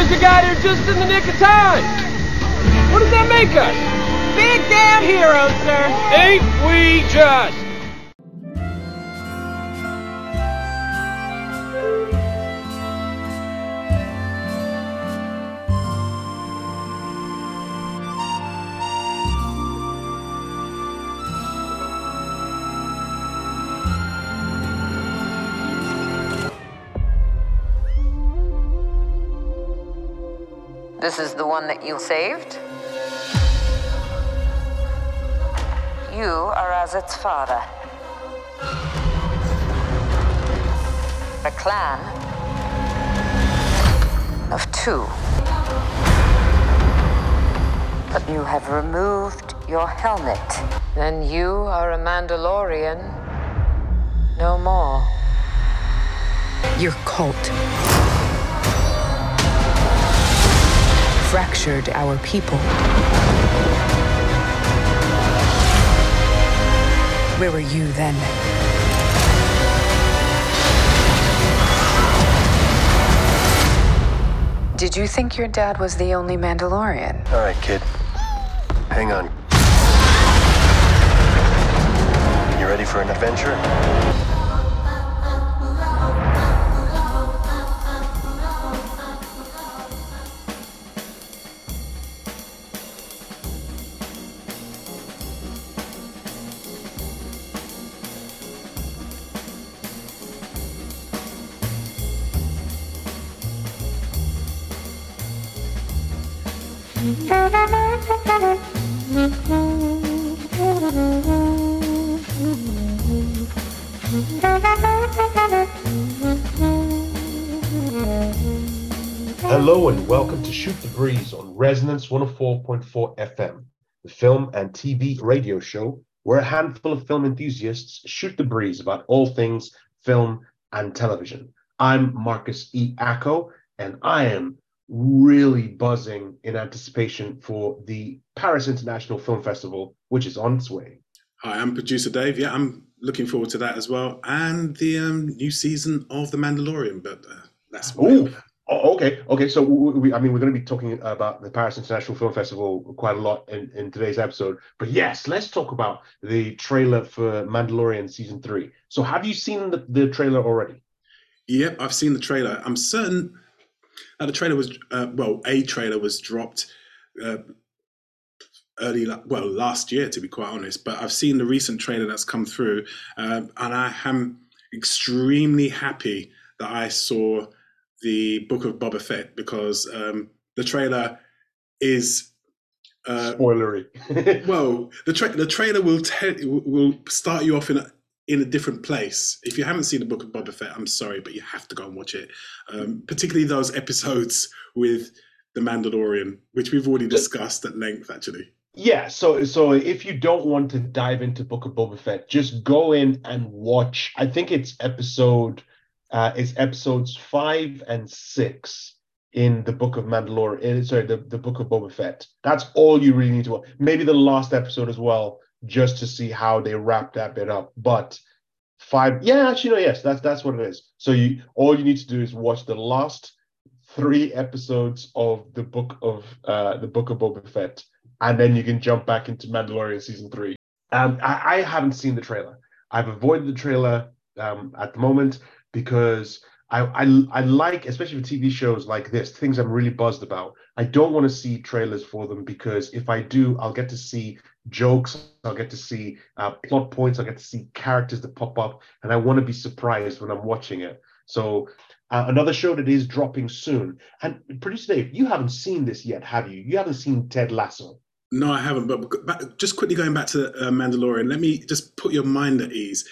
Here's you got here just in the nick of time. What does that make us? Big damn heroes, sir. Ain't we just? This is the one that you saved? You are as its father. A clan of two. But you have removed your helmet. Then you are a Mandalorian. No more. Your cult fractured our people. Where were you then? Did you think your dad was the only Mandalorian? All right, kid. Hang on. You ready for an adventure? Hello and welcome to Shoot the Breeze on Resonance 104.4 FM, the film and TV radio show where a handful of film enthusiasts shoot the breeze about all things film and television. I'm Marcus E. Acko, and I am really buzzing in anticipation for the Paris International Film Festival, which is on its way. Hi, I'm producer Dave. Yeah, I'm looking forward to that as well, and the um, new season of The Mandalorian. But uh, that's Ooh. Oh, okay, okay. So we, I mean, we're going to be talking about the Paris International Film Festival quite a lot in, in today's episode. But yes, let's talk about the trailer for Mandalorian season three. So, have you seen the, the trailer already? Yep, I've seen the trailer. I'm certain that the trailer was uh, well, a trailer was dropped uh, early, well, last year to be quite honest. But I've seen the recent trailer that's come through, uh, and I am extremely happy that I saw the Book of Boba Fett because um, the trailer is uh, spoilery. well, the tra- the trailer will tell will start you off in a in a different place. If you haven't seen the Book of Boba Fett, I'm sorry, but you have to go and watch it. Um, particularly those episodes with the Mandalorian, which we've already discussed at length, actually. Yeah, so so if you don't want to dive into Book of Boba Fett, just go in and watch. I think it's episode uh, is episodes five and six in the Book of Mandalorian. Sorry, the, the Book of Boba Fett. That's all you really need to watch. Maybe the last episode as well, just to see how they wrap that bit up. But five, yeah, actually, no, yes, that's that's what it is. So you all you need to do is watch the last three episodes of the Book of uh, the Book of Boba Fett, and then you can jump back into Mandalorian season three. Um, I, I haven't seen the trailer. I've avoided the trailer um, at the moment because I, I I like, especially for TV shows like this, things I'm really buzzed about. I don't want to see trailers for them because if I do, I'll get to see jokes, I'll get to see uh, plot points, I'll get to see characters that pop up, and I want to be surprised when I'm watching it. So uh, another show that is dropping soon. And producer Dave, you haven't seen this yet, have you? You haven't seen Ted Lasso. No, I haven't. But just quickly going back to uh, Mandalorian, let me just put your mind at ease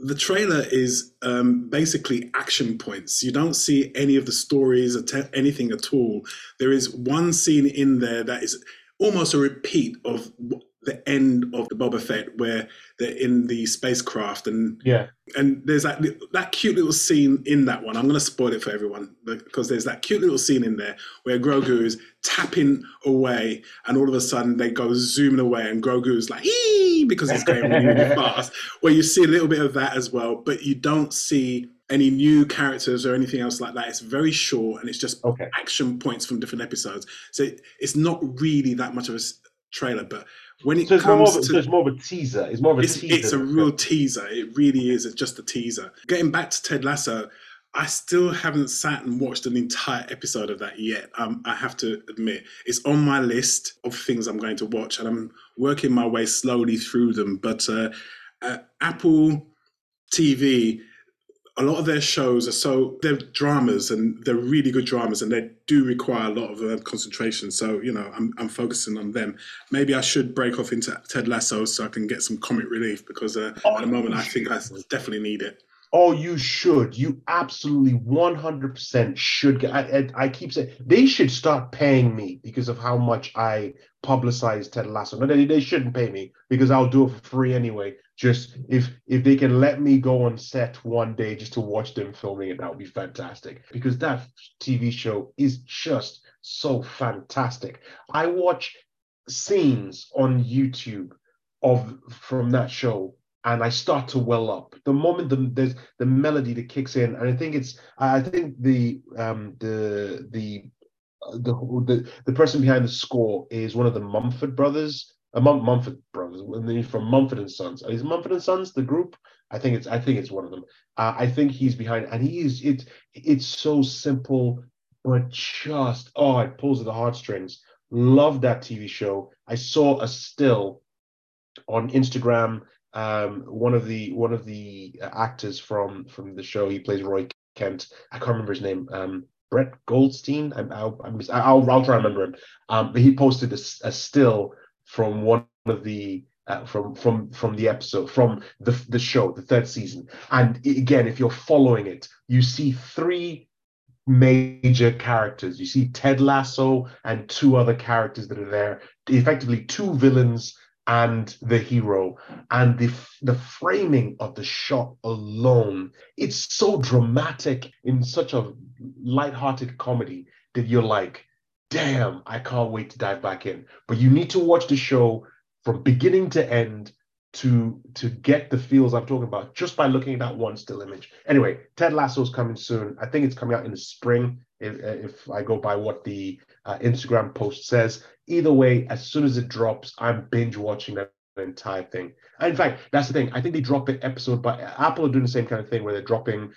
the trailer is um, basically action points. You don't see any of the stories or te- anything at all. There is one scene in there that is almost a repeat of the end of the Boba Fett, where they're in the spacecraft, and yeah, and there's that that cute little scene in that one. I'm going to spoil it for everyone because there's that cute little scene in there where Grogu is tapping away, and all of a sudden they go zooming away, and Grogu is like, Ee! because he's going really, really fast. Where you see a little bit of that as well, but you don't see any new characters or anything else like that. It's very short and it's just Okay. action points from different episodes. So it- it's not really that much of a trailer, but when it So more, comes a, to so it's more of a teaser. It's more of a it's, teaser. it's a real teaser. It really is. It's just a teaser. Getting back to Ted Lasso, I still haven't sat and watched an entire episode of that yet. Um, I have to admit, it's on my list of things I'm going to watch, and I'm working my way slowly through them. But uh, uh, Apple TV, a lot of their shows are so they're dramas and they're really good dramas, and they do require a lot of uh, concentration. So you know, I'm I'm focusing on them. Maybe I should break off into Ted Lasso so I can get some comic relief because uh, at the moment I think I definitely need it. Oh, you should. You absolutely 100% should. I, I, I keep saying they should start paying me because of how much I publicize Ted Lasso. No, they, they shouldn't pay me because I'll do it for free anyway. Just if if they can let me go on set one day just to watch them filming it, that would be fantastic. Because that TV show is just so fantastic. I watch scenes on YouTube of from that show and I start to well up. The moment the, there's the melody that kicks in, and I think it's I think the um the the the the, the person behind the score is one of the Mumford brothers, uh, Mum, Mumford brothers, and they're from Mumford and Sons. Is Mumford and Sons the group? I think it's I think it's one of them. Uh, I think he's behind, and he is it. It's so simple, but just oh, it pulls at the heartstrings. Love that TV show. I saw a still on Instagram um, one of the one of the uh, actors from from the show. He plays Roy Kent. I can't remember his name. Um, Brett Goldstein. I'm, I'll, I'm, I'll, I'll try to remember him. Um, but he posted a still from one of the uh, from from from the episode from the the show, the third season. And again, if you're following it, you see three major characters. You see Ted Lasso and two other characters that are there. Effectively, two villains and the hero and the the framing of the shot alone it's so dramatic in such a light-hearted comedy that you're like damn i can't wait to dive back in but you need to watch the show from beginning to end to to get the feels i'm talking about just by looking at that one still image anyway ted lasso's coming soon i think it's coming out in the spring if, if i go by what the uh, instagram post says either way, as soon as it drops, I'm binge watching that entire thing. And in fact, that's the thing. I think they drop it episode, but Apple are doing the same kind of thing where they're dropping,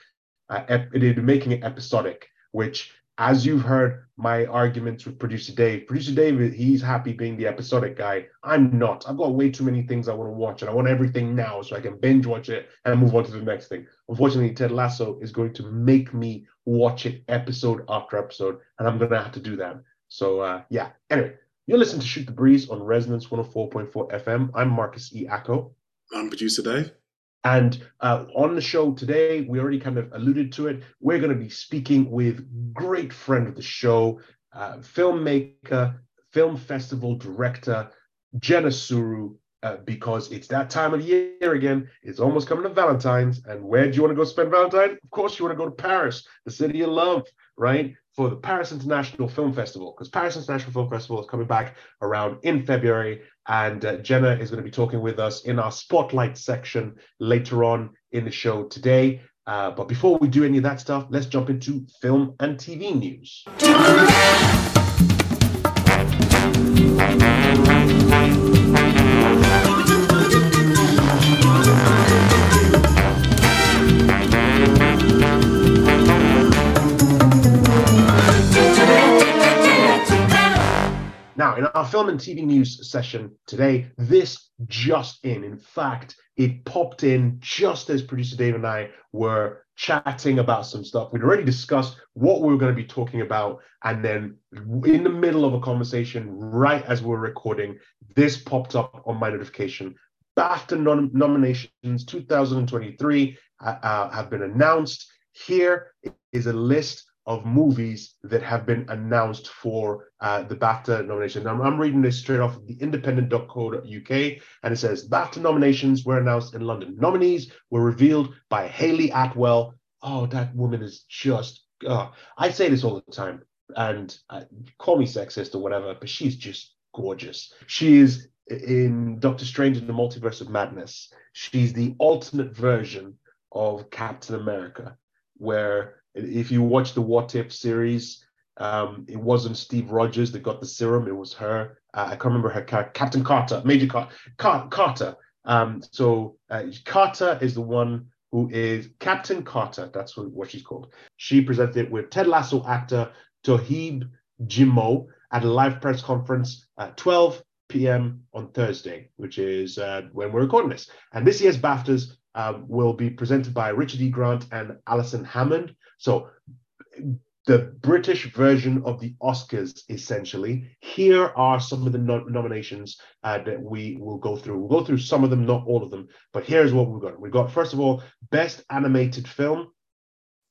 uh, ep- they're making it episodic. Which, as you've heard my arguments with producer Dave, producer Dave, he's happy being the episodic guy. I'm not. I've got way too many things I want to watch, and I want everything now so I can binge watch it and move on to the next thing. Unfortunately, Ted Lasso is going to make me watch it episode after episode, and I'm gonna have to do that. So uh, yeah. Anyway, you're listening to Shoot the Breeze on Resonance 104.4 FM. I'm Marcus E. Acko. I'm producer Dave. And uh, on the show today, we already kind of alluded to it. We're going to be speaking with great friend of the show, uh, filmmaker, film festival director, Jenna Suru, uh, because it's that time of year again. It's almost coming to Valentine's. And where do you want to go spend Valentine? Of course, you want to go to Paris, the city of love, right? For the Paris International Film Festival, because Paris International Film Festival is coming back around in February. And uh, Jenna is going to be talking with us in our spotlight section later on in the show today. Uh, but before we do any of that stuff, let's jump into film and TV news. In our film and TV news session today, this just in. In fact, it popped in just as producer Dave and I were chatting about some stuff. We'd already discussed what we were going to be talking about. And then, in the middle of a conversation, right as we're recording, this popped up on my notification. BAFTA nom- nominations 2023 uh, uh, have been announced. Here is a list of movies that have been announced for uh, the BAFTA nomination. Now, I'm reading this straight off of the independent.co.uk, and it says BAFTA nominations were announced in London. Nominees were revealed by Hayley Atwell. Oh, that woman is just, oh, I say this all the time, and uh, call me sexist or whatever, but she's just gorgeous. She is in Doctor Strange in the Multiverse of Madness. She's the alternate version of Captain America. where if you watch the What If series, um, it wasn't Steve Rogers that got the serum; it was her. Uh, I can't remember her character, Captain Carter, Major Car- Car- Carter. Um, so uh, Carter is the one who is Captain Carter. That's what, what she's called. She presented it with Ted Lasso actor Toheeb Jimoh at a live press conference at 12 p.m. on Thursday, which is uh, when we're recording this. And this year's BAFTAs um, will be presented by Richard E. Grant and Alison Hammond. So the British version of the Oscars, essentially. Here are some of the no- nominations uh, that we will go through. We'll go through some of them, not all of them, but here's what we've got. We've got, first of all, Best Animated Film,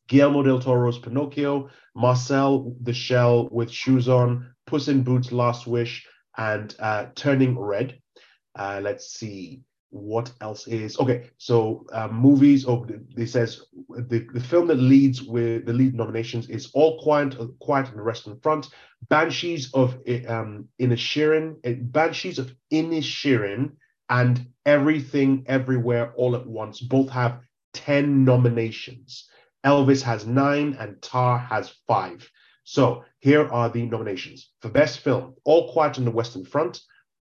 Guillermo del Toro's Pinocchio, Marcel the Shell with Shoes On, Puss in Boots' Last Wish, and uh, Turning Red. Uh, let's see what else is okay so uh, movies oh it says the, the film that leads with the lead nominations is all quiet quiet on the western front banshees of um inisherin eh, banshees of inisherin and everything everywhere all at once. Both have 10 nominations. Elvis has nine and tar has five. So here are the nominations. For best film all quiet on the western front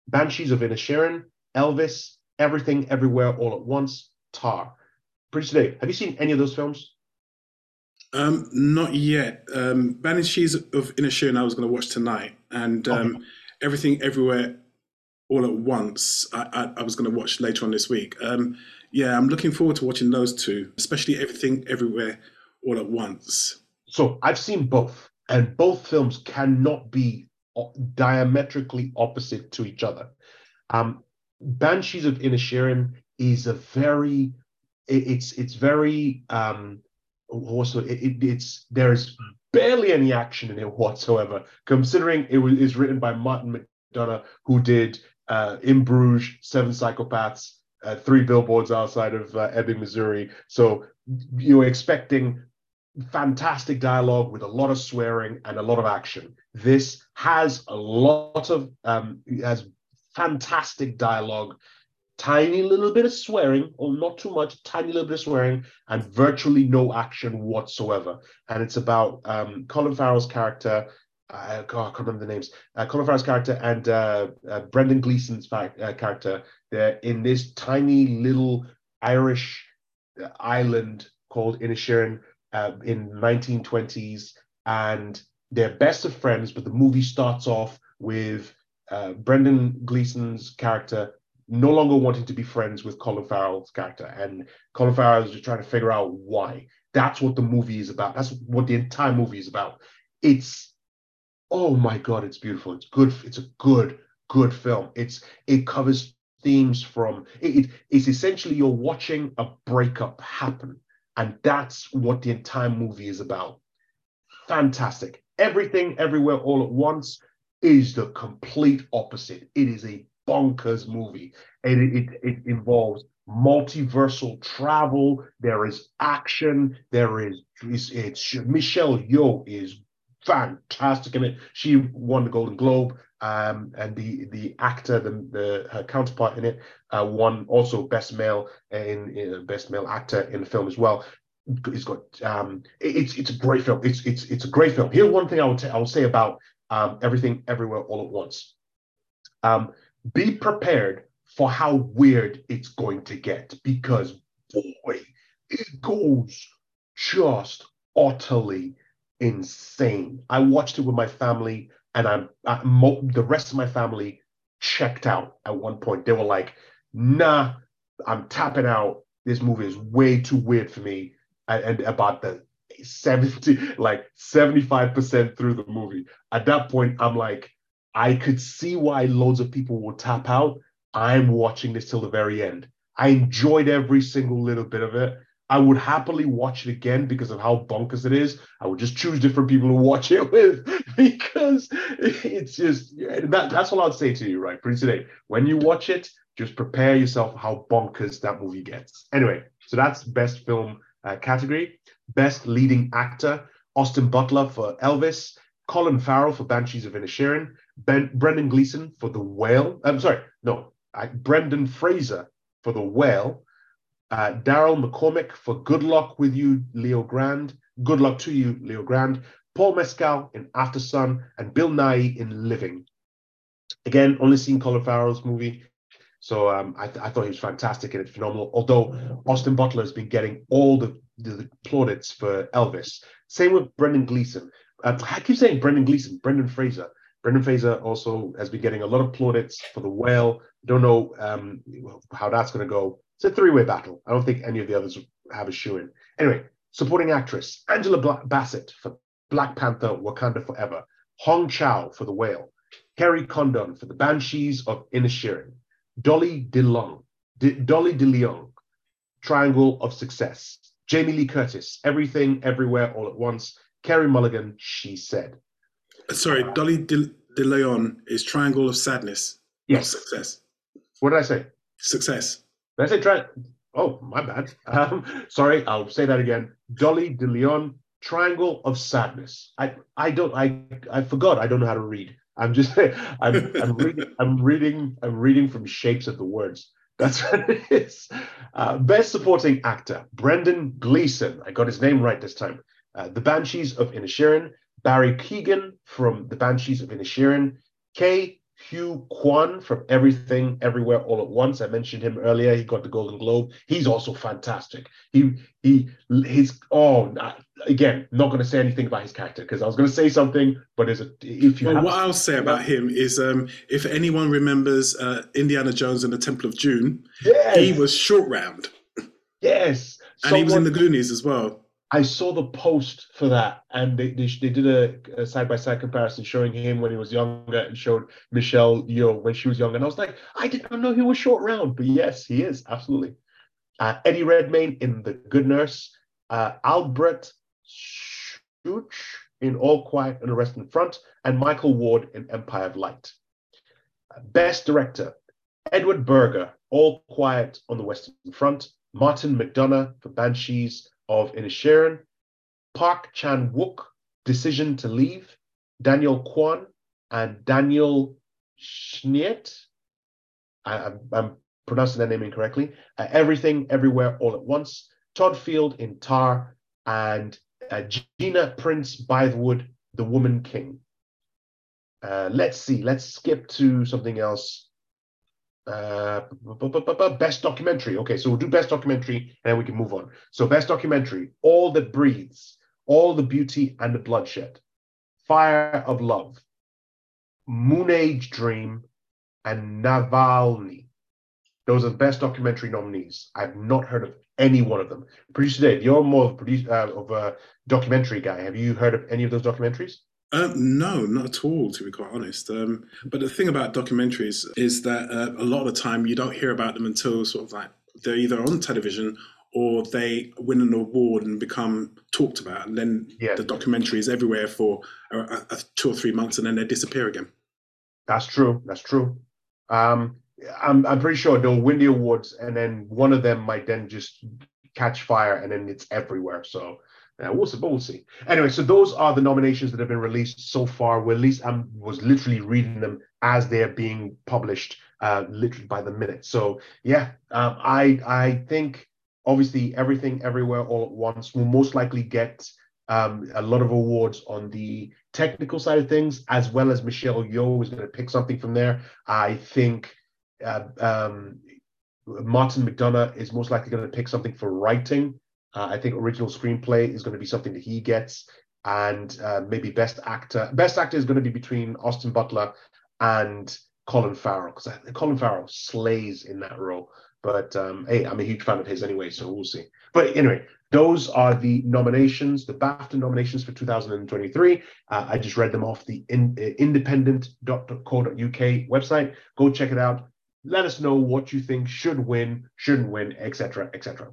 banshees of inisherin elvis Everything, Everywhere, All at Once, Tar. Pretty today, have you seen any of those films? Um, not yet. Um, Banshees of Inisherin I was going to watch tonight, and um, okay. Everything, Everywhere, All at Once I, I, I was going to watch later on this week. Um, yeah, I'm looking forward to watching those two, especially Everything, Everywhere, All at Once. So I've seen both, and both films cannot be diametrically opposite to each other. Um, Banshees of Inisherin is a very it, it's it's very um also it, it, it's there's barely any action in it whatsoever considering it was is written by Martin McDonagh who did uh, in Bruges Seven Psychopaths uh, three billboards outside of uh, Ebbing Missouri. So you're expecting fantastic dialogue with a lot of swearing and a lot of action. This has a lot of um has fantastic dialogue, tiny little bit of swearing, or not too much, tiny little bit of swearing, and virtually no action whatsoever. And it's about um, Colin Farrell's character. Uh, God, I can't remember the names. Uh, Colin Farrell's character and uh, uh Brendan Gleeson's uh, character. They're in this tiny little Irish uh, island called Inisherin in 1920s, and they're best of friends. But the movie starts off with uh, Brendan Gleeson's character no longer wanting to be friends with Colin Farrell's character, and Colin Farrell is just trying to figure out why. That's what the movie is about. That's what the entire movie is about. It's oh my god, it's beautiful. It's good. It's a good, good film. It's it covers themes from it, it, it's essentially you're watching a breakup happen, and that's what the entire movie is about. Fantastic. Everything, everywhere, all at once is the complete opposite. It is a bonkers movie. And it, it, it involves multiversal travel. There is action. There is it's, it's Michelle Yeoh is fantastic in it. She won the Golden Globe, um, and the the actor, the, the her counterpart in it, uh, won also best male in, in best male actor in the film as well. It's got um, it's it's a great film. It's it's it's a great film. Here's one thing I would t- I will say about um, everything everywhere all at once. Um, be prepared for how weird it's going to get because boy, it goes just utterly insane. I watched it with my family, and I'm I, mo- the rest of my family checked out at one point. They were like, "Nah, I'm tapping out. This movie is way too weird for me." And, and about the 70 like 75% through the movie. At that point i'm like i could see why loads of people will tap out. I'm watching this till the very end. I enjoyed every single little bit of it. I would happily watch it again because of how bonkers it is. I would just choose different people to watch it with because it's just that, that's all i'd say to you right pretty today. When you watch it just prepare yourself how bonkers that movie gets. Anyway so that's best film uh, category Best Leading Actor, Austin Butler for Elvis, Colin Farrell for Banshees of Inisherin, ben, Brendan Gleeson for The Whale. I'm sorry, no, I, Brendan Fraser for The Whale, Uh, Daryl McCormack for Good Luck with You, Leo Grand. Good Luck to You, Leo Grand. Paul Mescal in Aftersun, and Bill Nighy in Living. Again, only seen Colin Farrell's movie, so um, I, th- I, thought he was fantastic and it's phenomenal. Although Austin Butler has been getting all the, the, plaudits for Elvis. Same with Brendan Gleeson. Uh, I keep saying Brendan Gleeson, Brendan Fraser. Brendan Fraser also has been getting a lot of plaudits for The Whale. Don't know um, how that's going to go. It's a three-way battle. I don't think any of the others have a shoe in. Anyway, supporting actress Angela Bassett for Black Panther: Wakanda Forever. Hong Chau for The Whale. Kerry Condon for The Banshees of Inisherin. Dolly DeLong, De, Dolly DeLeon, Triangle of Success. Jamie Lee Curtis, Everything, Everywhere, All at Once. Carey Mulligan, She Said. Sorry, Dolly De, Leon is Triangle of Sadness. Yes. Success. What did I say? Success. Did I say tri- Oh, my bad. Um, sorry, I'll say that again. Dolly De Leon, Triangle of Sadness. I, I don't I I forgot I don't know how to read. I'm just I'm I'm reading I'm reading I'm reading from shapes of the words. That's what it is. Uh, best supporting actor Brendan Gleeson. I got his name right this time. Uh, the Banshees of Inisherin. Barry Keoghan from The Banshees of Inisherin. Ke Huy Quan from Everything Everywhere All at Once. I mentioned him earlier. He got the Golden Globe. He's also fantastic. He he his oh again not going to say anything about his character because I was going to say something, but is it if you well, what I'll say about him is um, if anyone remembers uh, Indiana Jones and the Temple of Doom, yes. he was short round. Yes, and Someone, he was in the Goonies as well. I saw the post for that, and they they, they did a side by side comparison showing him when he was younger and showed Michelle Yeoh when she was young, and I was like, I didn't know he was short round, but yes, he is absolutely. Uh, Eddie Redmayne in The Good Nurse, uh, Albert Schuch in All Quiet on the Western Front, and Michael Ward in Empire of Light. Uh, Best Director, Edward Berger, All Quiet on the Western Front, Martin McDonagh for Banshees of Inisherin, Park Chan Wook, Decision to Leave, Daniel Kwan, and Daniel Schneert. I, am pronouncing that name incorrectly. Uh, Everything, Everywhere, All at Once. Todd Field in Tar, and uh, Gina Prince Bythewood, The Woman King. Uh, let's see. Let's skip to something else. Uh, best documentary. Okay, so we'll do best documentary and then we can move on. So, best documentary All That Breathes, All the Beauty and the Bloodshed, Fire of Love, Moon Age Dream, and Navalny. Those are the best documentary nominees. I've not heard of any one of them. Producer Dave, you're more of a, producer, uh, of a documentary guy. Have you heard of any of those documentaries? Um, no, not at all, to be quite honest. Um, but the thing about documentaries is that uh, a lot of the time you don't hear about them until sort of like they're either on television or they win an award and become talked about. And then yeah. the documentary is everywhere for a, a, two or three months and then they disappear again. That's true. That's true. Um, I'm, I'm pretty sure they'll win the awards and then one of them might then just catch fire and then it's everywhere. So uh, we'll see, but we'll see. Anyway, so those are the nominations that have been released so far. Well, at least I was literally reading them as they're being published, uh, literally by the minute. So yeah, um, I I think obviously everything, everywhere, all at once will most likely get um, a lot of awards on the technical side of things, as well as Michelle Yeoh is going to pick something from there. I think uh, um, Martin McDonagh is most likely going to pick something for writing. Uh, I think original screenplay is going to be something that he gets, and uh, maybe best actor. Best actor is going to be between Austin Butler and Colin Farrell because Colin Farrell slays in that role. But um, hey, I'm a huge fan of his anyway, so we'll see. But anyway, those are the nominations, the BAFTA nominations for 2023. Uh, I just read them off the in, uh, independent.co.uk website. Go check it out. Let us know what you think should win, shouldn't win, etc., etc.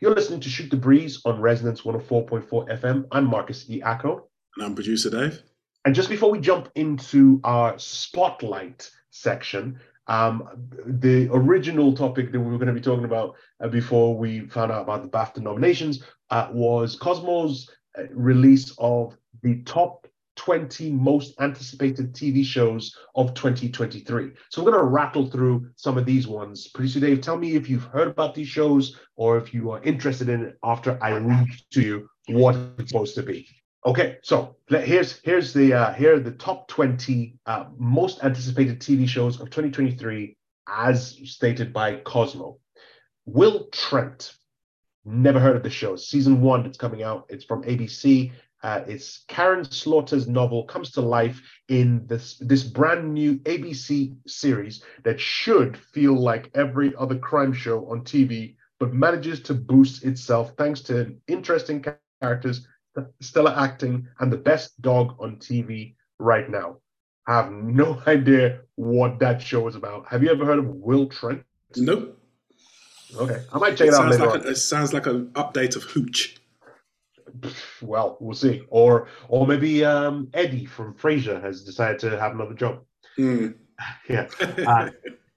You're listening to Shoot the Breeze on Resonance 104.4 FM. I'm Marcus E. Acko. And I'm producer Dave. And just before we jump into our spotlight section, um, the original topic that we were going to be talking about uh, before we found out about the BAFTA nominations uh, was Cosmo's uh, release of the top 20 most anticipated TV shows of 2023. So we're going to rattle through some of these ones. Producer Dave, tell me if you've heard about these shows or if you are interested in it after I read to you what it's supposed to be. Okay, so here's here's the uh, here are the top 20 uh, most anticipated TV shows of 2023 as stated by Cosmo. Will Trent, never heard of the show. Season one that's coming out. It's from ABC. Uh, it's Karin Slaughter's novel comes to life in this this brand new ABC series that should feel like every other crime show on TV, but manages to boost itself thanks to interesting characters, stellar acting, and the best dog on TV right now. I have no idea what that show is about. Have you ever heard of Will Trent? Nope. Okay, I might check it, it out later. Like a, it sounds like an update of Hooch well, we'll see. Or or maybe um, Eddie from Frasier has decided to have another job. Mm. Yeah. Uh,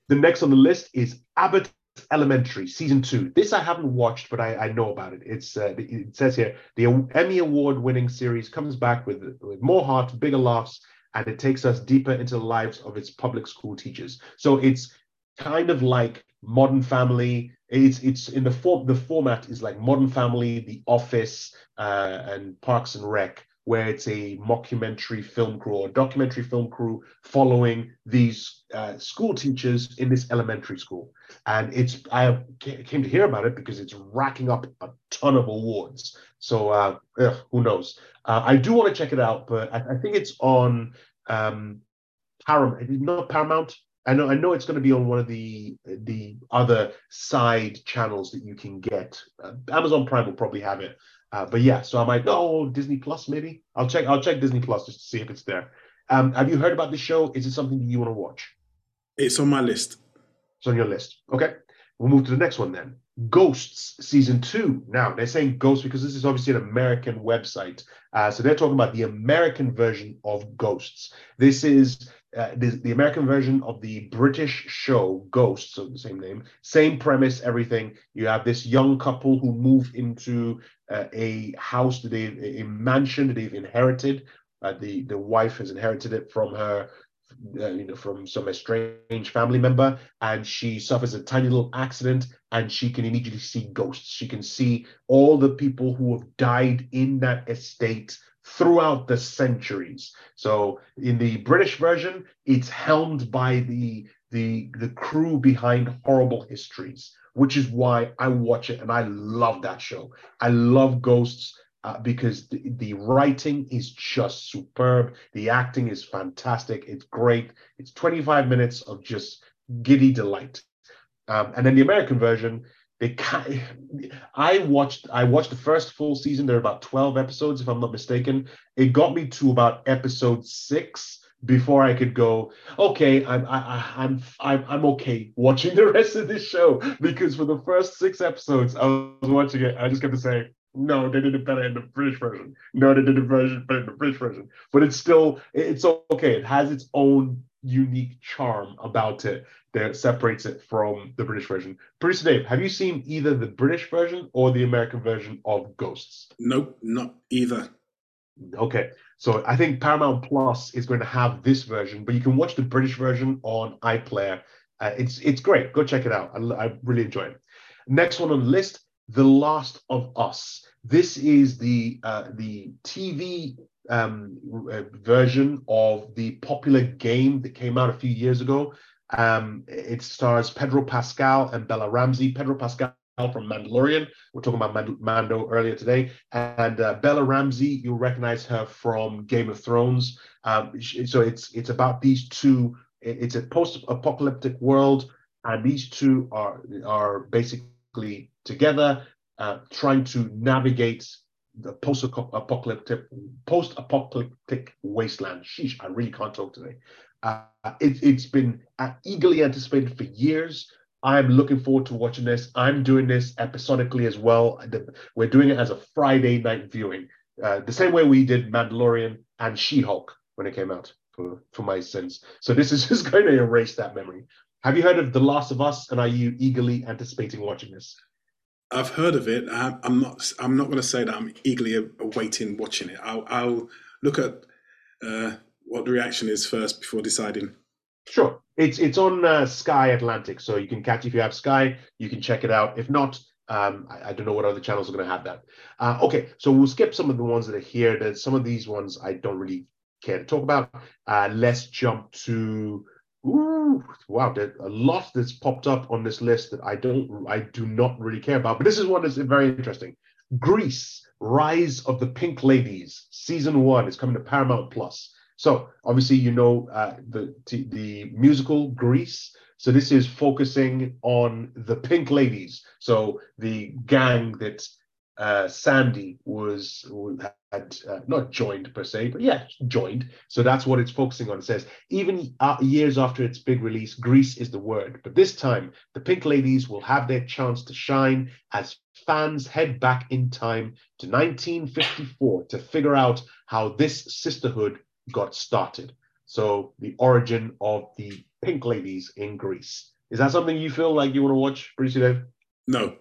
the next on the list is Abbott Elementary season two. This I haven't watched, but I, I know about it. It's uh, it says here the Emmy award winning series comes back with with more heart, bigger laughs, and it takes us deeper into the lives of its public school teachers. So it's kind of like Modern Family. It's it's in the form the format is like Modern Family, The Office, uh, and Parks and Rec, where it's a mockumentary film crew or documentary film crew following these uh, school teachers in this elementary school. And it's I came to hear about it because it's racking up a ton of awards. So uh, ugh, who knows? Uh, I do want to check it out, but I, I think it's on um, Paramount. Not Paramount. I know I know it's going to be on one of the the other side channels that you can get. Uh, Amazon Prime will probably have it, uh, but yeah. So I might oh Disney Plus maybe. I'll check I'll check Disney Plus just to see if it's there. Um, have you heard about the show? Is it something that you want to watch? It's on my list. It's on your list. Okay, we'll move to the next one then. Ghosts season two. Now they're saying Ghosts because this is obviously an American website, uh, so they're talking about the American version of Ghosts. This is uh, the, the, American version of the British show Ghosts, so the same name, same premise, everything. You have this young couple who move into uh, a house that they a mansion that they've inherited. Uh, the the wife has inherited it from her, uh, you know, from some estranged family member, and she suffers a tiny little accident, and she can immediately see ghosts. She can see all the people who have died in that estate throughout the centuries. So in the British version, it's helmed by the the the crew behind Horrible Histories, which is why I watch it and I love that show. I love Ghosts. Uh, because the, the writing is just superb. The acting is fantastic. It's great. It's 25 minutes of just giddy delight. Um, and then the American version, they I watched I watched the first full season. There are about 12 episodes, if I'm not mistaken. It got me to about episode six before I could go, okay, I'm I, I'm I'm I'm okay watching the rest of this show because for the first six episodes I was watching it, I just kept saying, no, they did it better in the British version. No, they did it version better in the British version. But it's still it's okay. It has its own unique charm about it that separates it from the British version. Producer Dave, have you seen either the British version or the American version of Ghosts? Nope, not either. Okay, so I think Paramount Plus is going to have this version, but you can watch the British version on iPlayer. Uh, it's it's great. Go check it out. I, I really enjoy it. Next one on the list, The Last of Us. This is the uh, the TV um, uh, version of the popular game that came out a few years ago. Um, it stars Pedro Pascal and Bella Ramsey. Pedro Pascal from Mandalorian. We're talking about Mando earlier today. And uh, Bella Ramsey, you'll recognize her from Game of Thrones. Um, so it's it's about these two. It's a post-apocalyptic world, and these two are are basically together, uh, trying to navigate the post-apocalyptic post-apocalyptic wasteland. Sheesh, I really can't talk today. Uh, it, has been eagerly anticipated for years. I'm looking forward to watching this. I'm doing this episodically as well. We're doing it as a Friday night viewing, uh, the same way we did Mandalorian and She-Hulk when it came out for, for my sins. So this is just going to erase that memory. Have you heard of The Last of Us, and are you eagerly anticipating watching this? I've heard of it. I'm not. I'm not going to say that I'm eagerly awaiting watching it. I'll, I'll look at uh, what the reaction is first before deciding. Sure, it's it's on uh, Sky Atlantic, so you can catch if you have Sky, you can check it out. If not, um, I, I, don't know what other channels are going to have that. Uh, okay, so we'll skip some of the ones that are here. There's some of these ones I don't really care to talk about. Uh, let's jump to. Ooh, wow, there's a lot that's popped up on this list that I don't, I do not really care about. But this is one that's very interesting. Grease, Rise of the Pink Ladies, season one is coming to Paramount Plus. So obviously, you know uh, the the musical Grease. So this is focusing on the Pink Ladies. So the gang that uh, Sandy was had uh, not joined per se, but yeah, joined. So that's what it's focusing on. It says even uh, years after its big release, Grease is the word. But this time, the Pink Ladies will have their chance to shine as fans head back in time to 1954 to figure out how this sisterhood got started. So the origin of the Pink Ladies in Grease. Is that something you feel like you want to watch, Greasy Dave? No.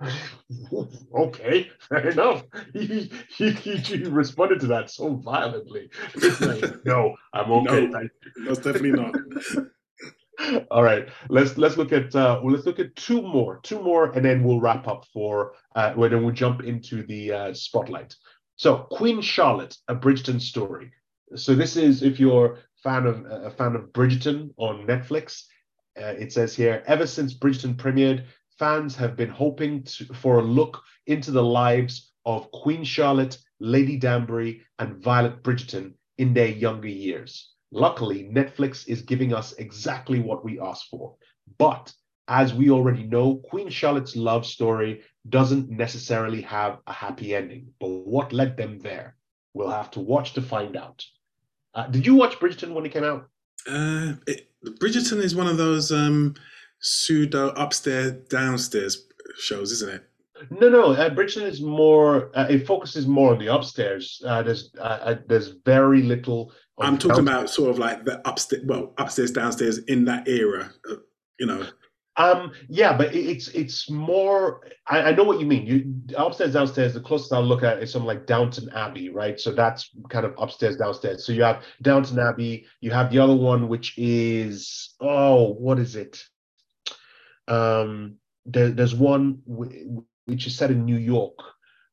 okay, fair enough. You, you, you, responded to that so violently. Like, no, I'm okay. No, that's definitely not. All right, let's let's look at uh, well, let's look at two more, two more, and then we'll wrap up for uh, when then we'll jump into the uh, spotlight. So, Queen Charlotte, a Bridgerton story. So this is if you're fan of a fan of Bridgerton on Netflix. Uh, it says here, ever since Bridgerton premiered, fans have been hoping to, for a look into the lives of Queen Charlotte, Lady Danbury, and Violet Bridgerton in their younger years. Luckily, Netflix is giving us exactly what we asked for. But as we already know, Queen Charlotte's love story doesn't necessarily have a happy ending. But what led them there? We'll have to watch to find out. Uh, did you watch Bridgerton when it came out? Uh, it, Bridgerton is one of those um, pseudo upstairs downstairs shows, isn't it? No, no. Uh, Bridgerton is more. Uh, it focuses more on the upstairs. Uh, there's uh, uh, there's very little. I'm talking downstairs. about sort of like the upstairs, well, upstairs, downstairs in that era. Uh, you know. Um, yeah, but it's it's more. I, I, know what you mean. You upstairs, downstairs. The closest I'll look at is something like Downton Abbey, right? So that's kind of upstairs, downstairs. So you have Downton Abbey. You have the other one, which is oh, what is it? Um, there, there's one w- which is set in New York.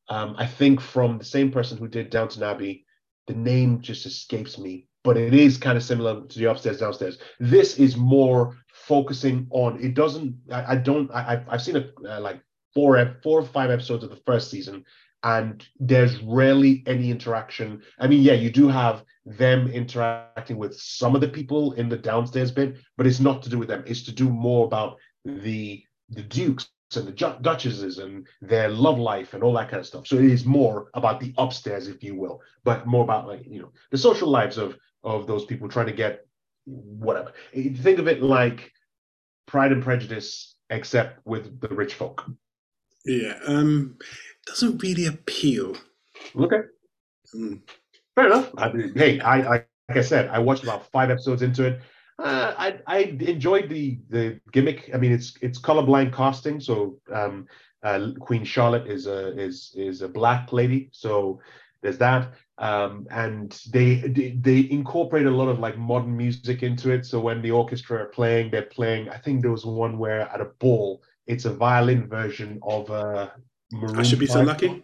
Um, I think from the same person who did Downton Abbey. The name just escapes me, but it is kind of similar to the upstairs, downstairs. This is more focusing on it doesn't i, I don't I, i've seen a, uh, like four four or five episodes of the first season and there's rarely any interaction i mean yeah you do have them interacting with some of the people in the downstairs bit but it's not to do with them it's to do more about the the dukes and the duchesses and their love life and all that kind of stuff so it is more about the upstairs if you will but more about like you know the social lives of of those people trying to get whatever think of it like Pride and Prejudice, except with the rich folk. Yeah, um, doesn't really appeal. Okay, mm. fair enough. I mean, hey, I, I like I said, I watched about five episodes into it. Uh, I I enjoyed the the gimmick. I mean, it's it's colorblind casting, so um, uh, Queen Charlotte is a is is a black lady, so there's that um, and they, they, they incorporate a lot of like modern music into it. So when the orchestra are playing, they're playing. I think there was one where at a ball, it's a violin version of a. Maroon I should be so lucky.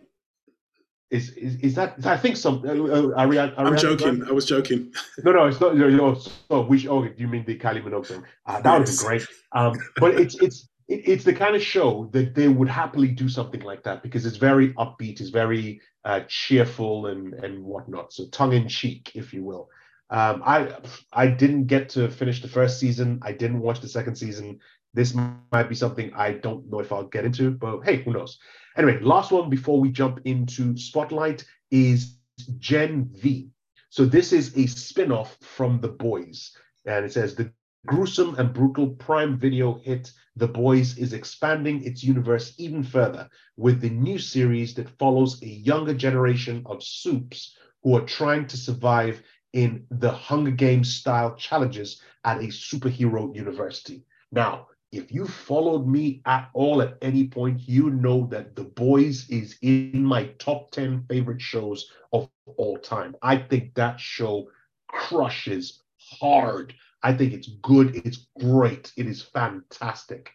Is, is is that? I think some. Uh, uh, Ariana, I'm joking. I was joking. No, no, it's not. You know, so we. Oh, you mean the Kylie Minogue? Uh, that would be great. Um, but it's it's it's the kind of show that they would happily do something like that because it's very upbeat, it's very uh, cheerful and and whatnot. So tongue in cheek, if you will. Um, I I didn't get to finish the first season. I didn't watch the second season. This might be something I don't know if I'll get into, but hey, who knows? Anyway, last one before we jump into Spotlight is Gen V. So this is a spin-off from The Boys, and it says the gruesome and brutal Prime Video hit The Boys is expanding its universe even further with the new series that follows a younger generation of supes who are trying to survive in the Hunger Games style challenges at a superhero university. Now, if you followed me at all at any point, you know that The Boys is in my top 10 favorite shows of all time. I think that show crushes hard. I think it's good. It's great. It is fantastic.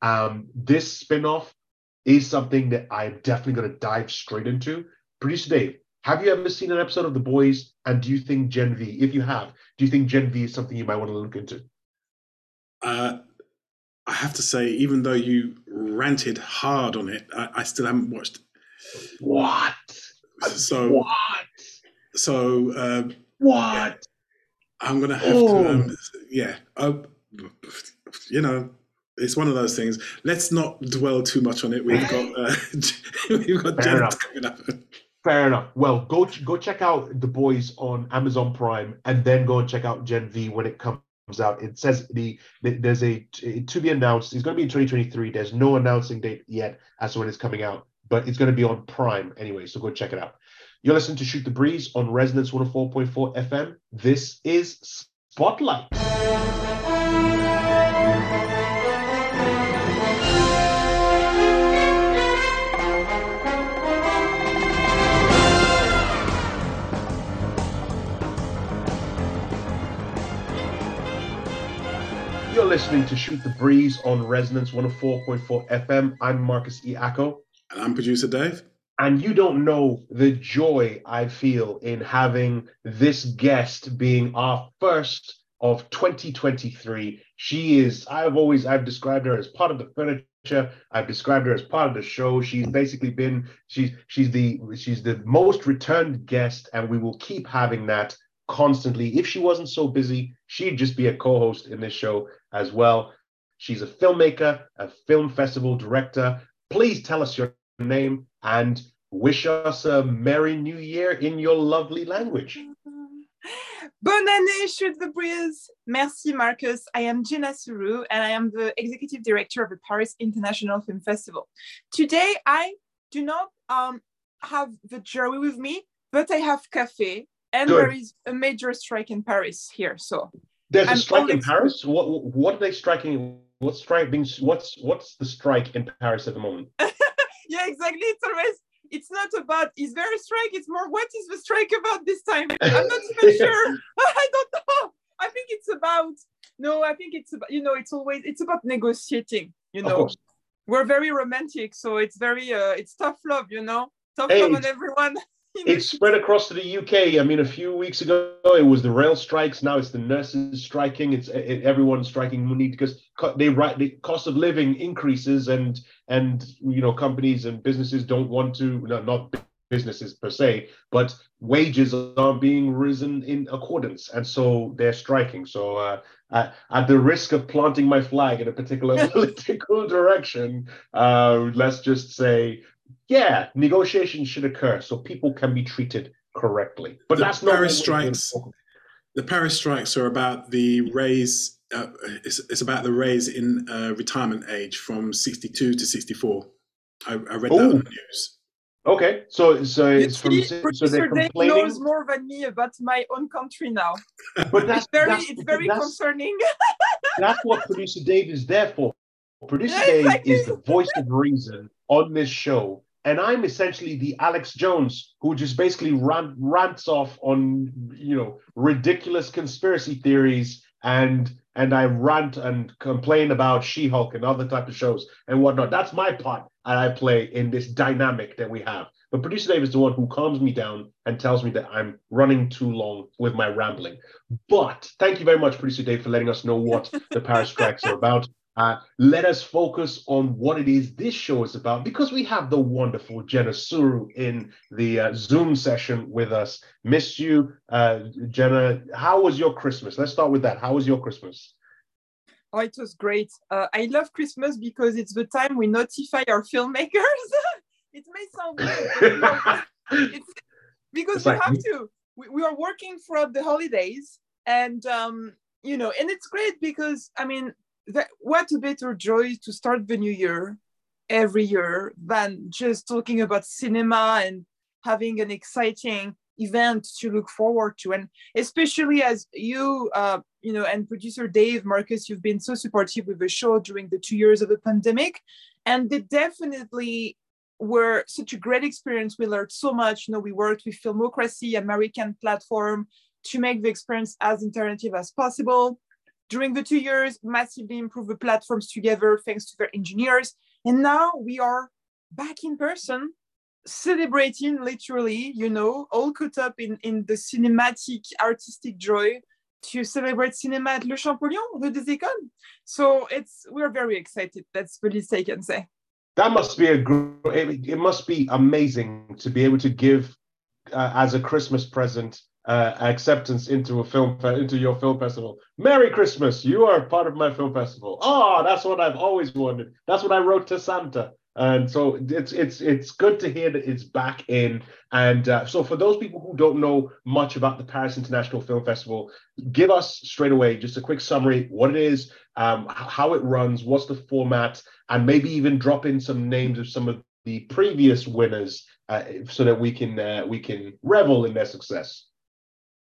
Um, this spin-off is something that I'm definitely going to dive straight into. Producer Dave, have you ever seen an episode of The Boys? And do you think Gen V, if you have, do you think Gen V is something you might want to look into? Uh, I have to say, even though you ranted hard on it, I, I still haven't watched. What? So what? So um, what? I'm gonna have oh. to. Um, yeah. Uh, you know, it's one of those things. Let's not dwell too much on it. We've got uh, we've got Fair coming up. Fair enough. Well, go go check out the boys on Amazon Prime, and then go and check out Gen V when it comes out. It says the, the there's a to be announced. It's going to be in 2023. There's no announcing date yet as to when it's coming out, but it's going to be on Prime anyway. So go check it out. You're listening to Shoot the Breeze on Resonance 104.4 FM. This is Spotlight. Listening to Shoot the Breeze on Resonance 104.4 FM. I'm Marcus E. Acko. And I'm producer Dave. And you don't know the joy I feel in having this guest being our first of 2023. She is, I've always, I've described her as part of the furniture. I've described her as part of the show. She's basically been, she's, she's the, she's the most returned guest, and we will keep having that constantly. If she wasn't so busy, she'd just be a co-host in this show as well. She's a filmmaker, a film festival director. Please tell us your name and wish us a Merry New Year in your lovely language. Bonne année, Shoot the Breeze. Merci, Marcus. I am Jenna Suru, and I am the executive director of the Paris International Film Festival. Today, I do not um, have the jury with me, but I have cafe, and Good. there is a major strike in Paris here. So there's I'm a strike in Paris. What what are they striking? What's strike being? What's what's the strike in Paris at the moment? yeah, exactly. It's always it's not about is there a strike? It's more what is the strike about this time? I'm not even sure. I don't know. I think it's about no, I think it's about you know, it's always it's about negotiating, you know. We're very romantic, so it's very uh it's tough love, you know. Tough hey, love on everyone. It's spread across to the UK. I mean, a few weeks ago it was the rail strikes. Now it's the nurses striking. It's it, everyone's striking money because they right the cost of living increases and and you know companies and businesses don't want to no, not businesses per se, but wages are being risen in accordance, and so they're striking. So, uh, at, at, the risk of planting my flag in a particular political direction, uh, let's just say yeah, negotiations should occur so people can be treated correctly. But the that's not Paris strikes. The Paris strikes are about the raise. Uh, it's, it's, about the raise in uh, retirement age from 62 to 64. I, I read Ooh. that on the news. Okay, so so it's from so they're complaining. knows more than me about my own country now. But that's it's very that's, it's very that's, concerning. that's what producer Dave is there for. Producer yeah, Dave is the voice of reason on this show and I'm essentially the Alex Jones who just basically rant, rants off on you know ridiculous conspiracy theories and and I rant and complain about She-Hulk and other type of shows and whatnot. That's my part that I play in this dynamic that we have. But producer Dave is the one who calms me down and tells me that I'm running too long with my rambling. But thank you very much, producer Dave, for letting us know what the Paris strikes are about. Uh, let us focus on what it is this show is about because we have the wonderful Jenna Suru in the uh, Zoom session with us. Miss you, uh, Jenna. How was your Christmas? Let's start with that. How was your Christmas? Oh, it was great. Uh, I love Christmas because it's the time we notify our filmmakers. it may sound weird, it's because it's we like, have to. We, we, are working throughout the holidays, and um, you know, and it's great because I mean, that, what a better joy to start the new year every year than just talking about cinema and having an exciting event to look forward to. And especially as you uh, you know and producer dave marcus you've been so supportive with the show during the two years of the pandemic. And they definitely were such a great experience. We learned so much. You know we worked with filmocracy american platform to make the experience as interactive as possible. During the two years, massively improved the platforms together thanks to their engineers. And now we are back in person celebrating literally, you know, all caught up in, in the cinematic artistic joy to celebrate cinema at Le Champollion, Rue des Écoles. So it's we're very excited. That's the least I can say. That must be a it, it must be amazing to be able to give uh, as a Christmas present uh, acceptance into a film into your film festival. Merry Christmas! You are part of my film festival. Oh, that's what I've always wanted. That's what I wrote to Santa. And so it's it's it's good to hear that it's back in. And uh, so for those people who don't know much about the Paris International Film Festival, give us straight away just a quick summary: what it is, um, how it runs, what's the format, and maybe even drop in some names of some of the previous winners, uh, so that we can uh, we can revel in their success.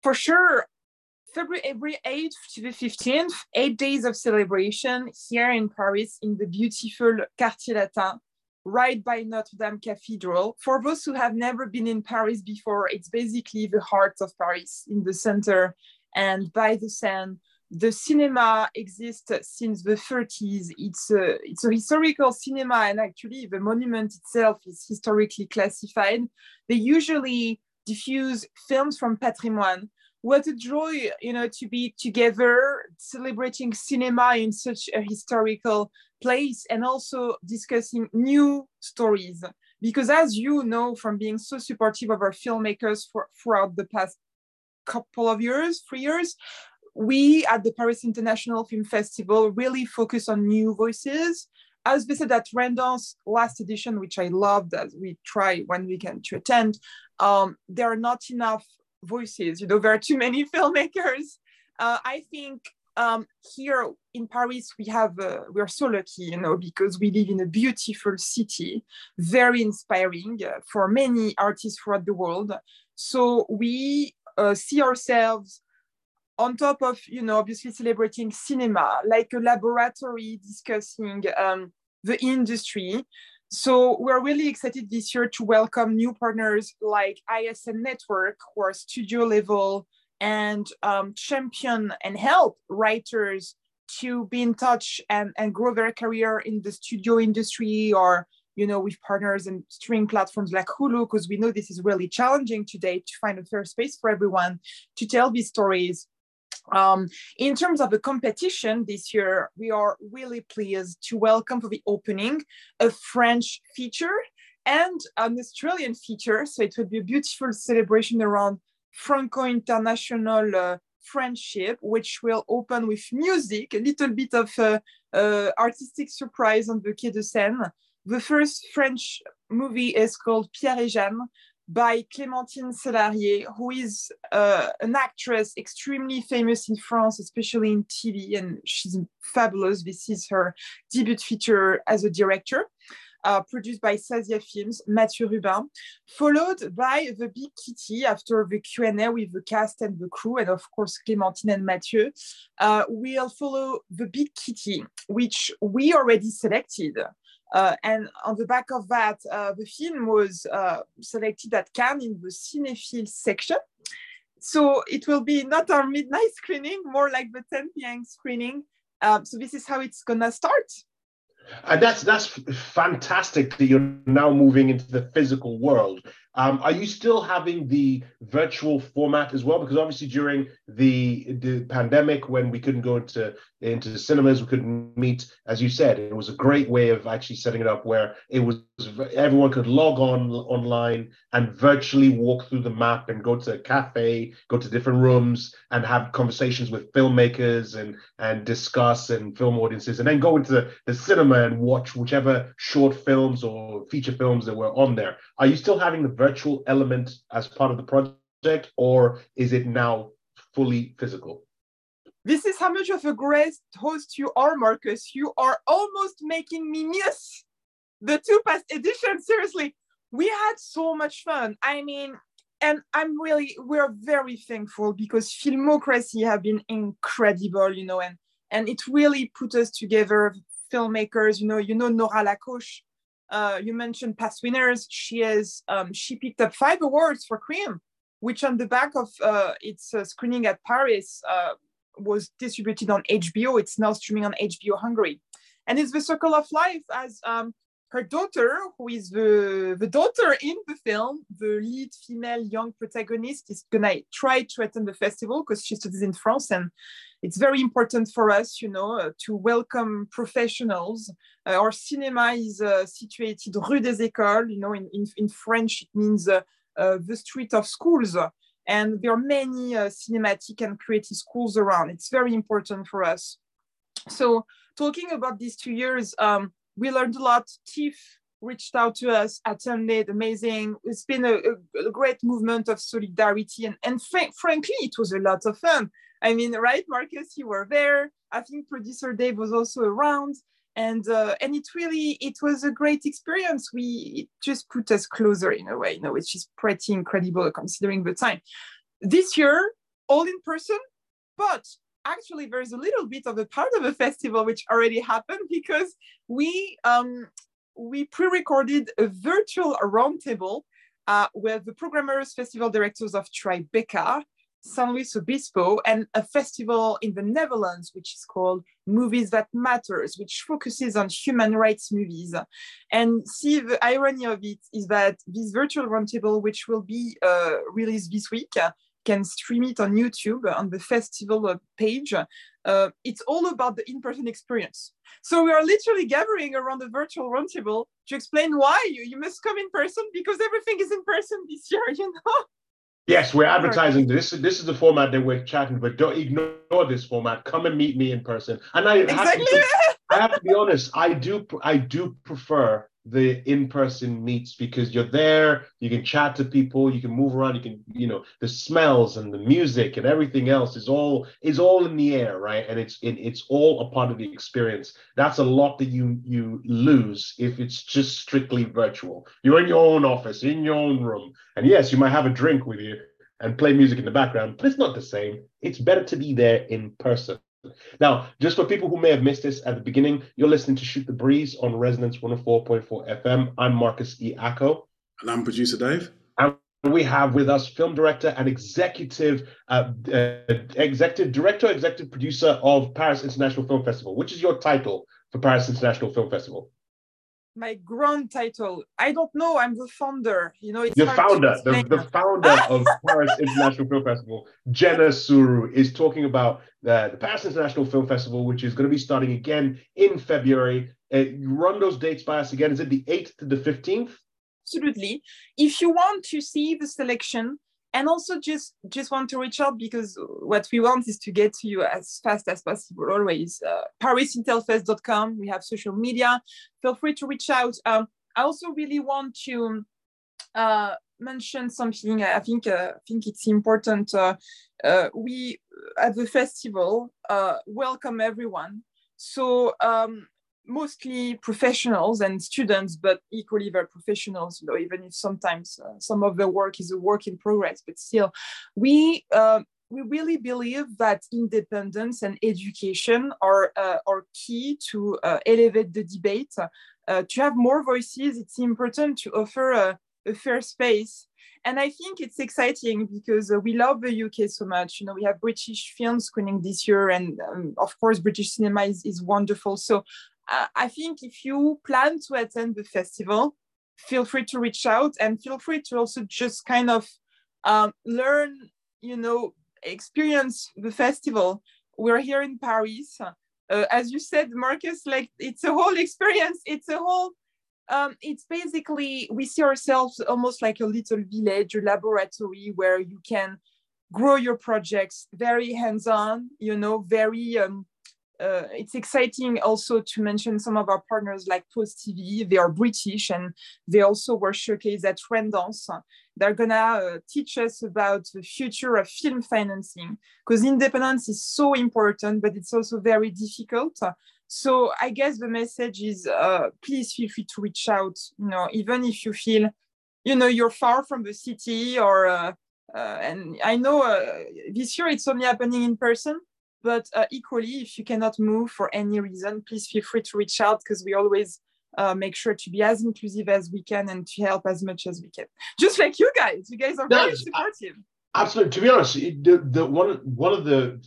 For sure. February 8th to the 15th, eight days of celebration here in Paris in the beautiful Quartier Latin right by Notre Dame Cathedral. For those who have never been in Paris before, it's basically the heart of Paris in the center and by the Seine. The cinema exists since the 30s. It's a, it's a historical cinema, and actually, the monument itself is historically classified. They usually diffuse films from patrimoine. What a joy you know to be together celebrating cinema in such a historical place and also discussing new stories. Because as you know from being so supportive of our filmmakers for, throughout the past couple of years three years we at the paris international film festival really focus on new voices as we said at Raindance last edition, which I loved as we try one weekend to attend, um, there are not enough voices. You know, there are too many filmmakers. Uh, I think um, here in Paris, we have uh, we're so lucky, you know, because we live in a beautiful city, very inspiring uh, for many artists throughout the world. So we uh, see ourselves on top of, you know, obviously celebrating cinema, like a laboratory discussing um, the industry. So we're really excited this year to welcome new partners like ISN Network, who are studio level and um, champion and help writers to be in touch and, and grow their career in the studio industry or you know with partners and streaming platforms like hulu because we know this is really challenging today to find a fair space for everyone to tell these stories um, in terms of the competition this year, we are really pleased to welcome for the opening a French feature and an Australian feature. So it will be a beautiful celebration around Franco-international uh, friendship, which will open with music, a little bit of uh, uh, artistic surprise on the Quai de Seine. The first French movie is called Pierre et Jeanne, by Clémentine Célarié, who is uh, an actress extremely famous in France, especially in TV, and she's fabulous. This is her debut feature as a director. Uh, produced by Sazia Films, Mathieu Rubin, followed by The Big Kitty after the Q&A with the cast and the crew, and of course Clémentine and Mathieu. Uh, we'll follow The Big Kitty, which we already selected uh, and on the back of that, uh, the film was uh, selected at Cannes in the cinephile section. So it will be not our midnight screening, more like the 10 p.m. screening. Um, so this is how it's gonna start. And that's that's fantastic that you're now moving into the physical world. Um, are you still having the virtual format as well? Because obviously during the the pandemic, when we couldn't go into into the cinemas, we couldn't meet. As you said, it was a great way of actually setting it up where it was everyone could log on online and virtually walk through the map and go to a cafe, go to different rooms, and have conversations with filmmakers and and discuss and film audiences, and then go into the, the cinema and watch whichever short films or feature films that were on there. Are you still having the virtual element as part of the project, or is it now fully physical? This is how much of a great host you are, Marcus. You are almost making me miss the two past editions. Seriously, we had so much fun. I mean, and I'm really, we're very thankful because Filmocracy have been incredible, you know, and and it really put us together, filmmakers. You know, you know Nora Lakos, uh, you mentioned past winners. She has um, she picked up five awards for Cream. which on the back of uh, its uh, screening at Paris uh, was distributed on HBO. It's now streaming on HBO Hungary. And it's the circle of life as um, her daughter, who is the, the daughter in the film, the lead female young protagonist, is gonna try to attend the festival because she studies in France. And it's very important for us, you know, uh, to welcome professionals. Uh, our cinema is uh, situated Rue des Écoles, you know, in, in, in French, it means uh, uh, the street of schools. And there are many uh, cinematic and creative schools around. It's very important for us. So talking about these two years, um, we learned a lot. TIFF reached out to us, attended, amazing. It's been a, a, a great movement of solidarity. And, and fr- frankly, it was a lot of fun. I mean, right, Marcus, you were there. I think producer Dave was also around. And, uh, and it really, it was a great experience. We it just put us closer in a way, you know, which is pretty incredible considering the time. This year, all in person, but actually there's a little bit of a part of a festival which already happened because we um, we pre-recorded a virtual roundtable uh, with the programmers, festival directors of Tribeca, San Luis Obispo, and a festival in the Netherlands, which is called Movies That Matters, which focuses on human rights movies. And see, the irony of it is that this virtual roundtable, which will be uh, released this week, can stream it on YouTube on the festival page. Uh, it's all about the in-person experience. So we are literally gathering around the virtual roundtable to explain why you, you must come in person because everything is in person this year, you know? Yes, we're advertising this. This is the format that we're chatting, but don't ignore this format. Come and meet me in person. And I exactly. have, to, I have to be honest. I do. I do prefer the in-person meets because you're there you can chat to people you can move around you can you know the smells and the music and everything else is all is all in the air right? And it's it, it's all a part of the experience. That's a lot that you you lose if it's just strictly virtual. You're in your own office in your own room and yes you might have a drink with you and play music in the background but it's not the same. It's better to be there in person now, just for people who may have missed this at the beginning, you're listening to Shoot the Breeze on Resonance 104.4 FM. I'm Marcus E. Acko. And I'm producer Dave. And we have with us film director and executive uh, uh, executive director, executive producer of Paris International Film Festival. Which is your title for Paris International Film Festival? My grand title. I don't know. I'm the founder. You know, it's the founder, the, the founder of Paris International Film Festival, Jenna Suru, is talking about the, the Paris International Film Festival, which is going to be starting again in February. Uh, run those dates by us again. Is it the 8th to the 15th? Absolutely. If you want to see the selection, and also just just want to reach out because what we want is to get to you as fast as possible always. Uh, parisintelfest.com we have social media. Feel free to reach out. Um, i also really want to uh, mention something. I think uh, i think it's important. Uh, uh, we at the festival uh, welcome everyone. So um, mostly professionals and students, but equally they're professionals, know, even if sometimes uh, some of the work is a work in progress, but still we, uh, we really believe that independence and education are, uh, are key to uh, elevate the debate. Uh, to have more voices, it's important to offer a, a fair space and I think it's exciting because uh, we love the UK so much. You know, we have British film screening this year, and um, of course, British cinema is, is wonderful. So I think if you plan to attend the festival, feel free to reach out and feel free to also just kind of um, learn, you know, experience the festival. We're here in Paris. Uh, as you said, Marcus, like it's a whole experience. It's a whole, um, it's basically, we see ourselves almost like a little village, a laboratory where you can grow your projects very hands-on, you know, very um, uh, it's exciting also to mention some of our partners like Post TV. They are British and they also were showcased at Raindance. They're gonna uh, teach us about the future of film financing because independence is so important, but it's also very difficult. So I guess the message is uh, please feel free to reach out. You know, even if you feel, you know, you're far from the city or. Uh, uh, and I know uh, this year it's only happening in person, but uh, equally, if you cannot move for any reason, please feel free to reach out because we always uh, make sure to be as inclusive as we can and to help as much as we can. Just like you guys, you guys are very supportive. Absolutely. To be honest, the, the one one of the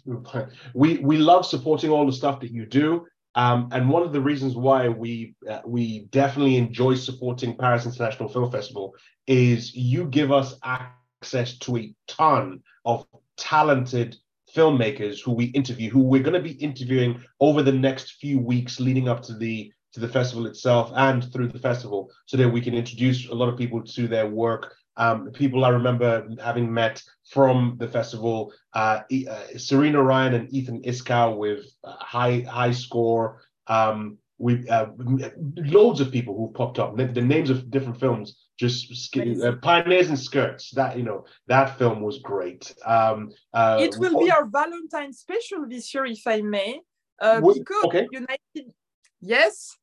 we we love supporting all the stuff that you do. Um, and one of the reasons why we uh, we definitely enjoy supporting Paris International Film Festival is you give us access to a ton of talented filmmakers who we interview, who we're going to be interviewing over the next few weeks leading up to the to the festival itself and through the festival, so that we can introduce a lot of people to their work. Um, people I remember having met from the festival, uh, uh, Serena Ryan and Ethan Iskow with uh, high high score. Um, we uh, loads of people who popped up. The, names of different films, just uh, Pioneers in Skirts. That you know, that film was great. Um, uh, it will be our Valentine special this year, if I may, uh, because okay. United. Yes,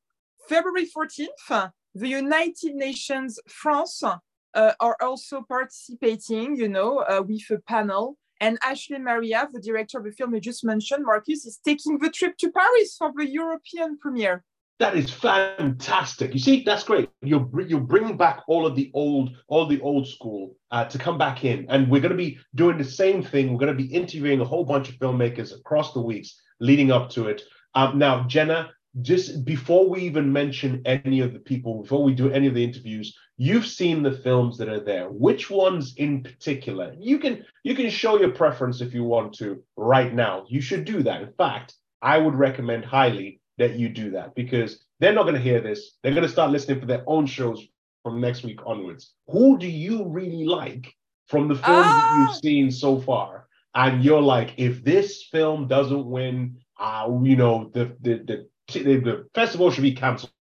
February 14th, the United Nations France uh, are also participating, you know, uh, with a panel. And Ashley Maria, the director of the film I just mentioned, Marcus, is taking the trip to Paris for the European premiere. That is fantastic. You see, that's great. You're you're bringing back all of the old, all the old school uh, to come back in, and we're going to be doing the same thing. We're going to be interviewing a whole bunch of filmmakers across the weeks leading up to it. Um, now, Jenna, just before we even mention any of the people, before we do any of the interviews, you've seen the films that are there. Which ones in particular? You can you can show your preference if you want to right now. You should do that. In fact, I would recommend highly that you do that because they're not going to hear this. They're going to start listening for their own shows from next week onwards. Who do you really like from the films ah! that you've ah! seen so far? And you're like, if this film doesn't win, uh, you know, the the the the festival should be cancelled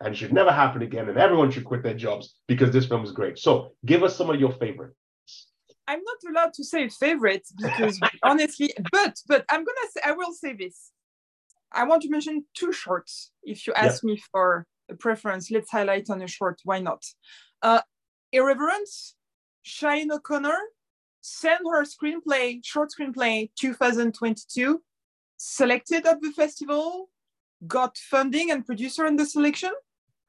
and should never happen again, and everyone should quit their jobs because this film is great. So, give us some of your favorites. I'm not allowed to say favorites because honestly, but but I'm gonna say I will say this. I want to mention two shorts. If you ask me for a preference, let's highlight on a short. Why not? Uh, Irreverence, Cheyenne O'Connor sent her screenplay, short screenplay 2022, selected at the festival, got funding and producer in the selection,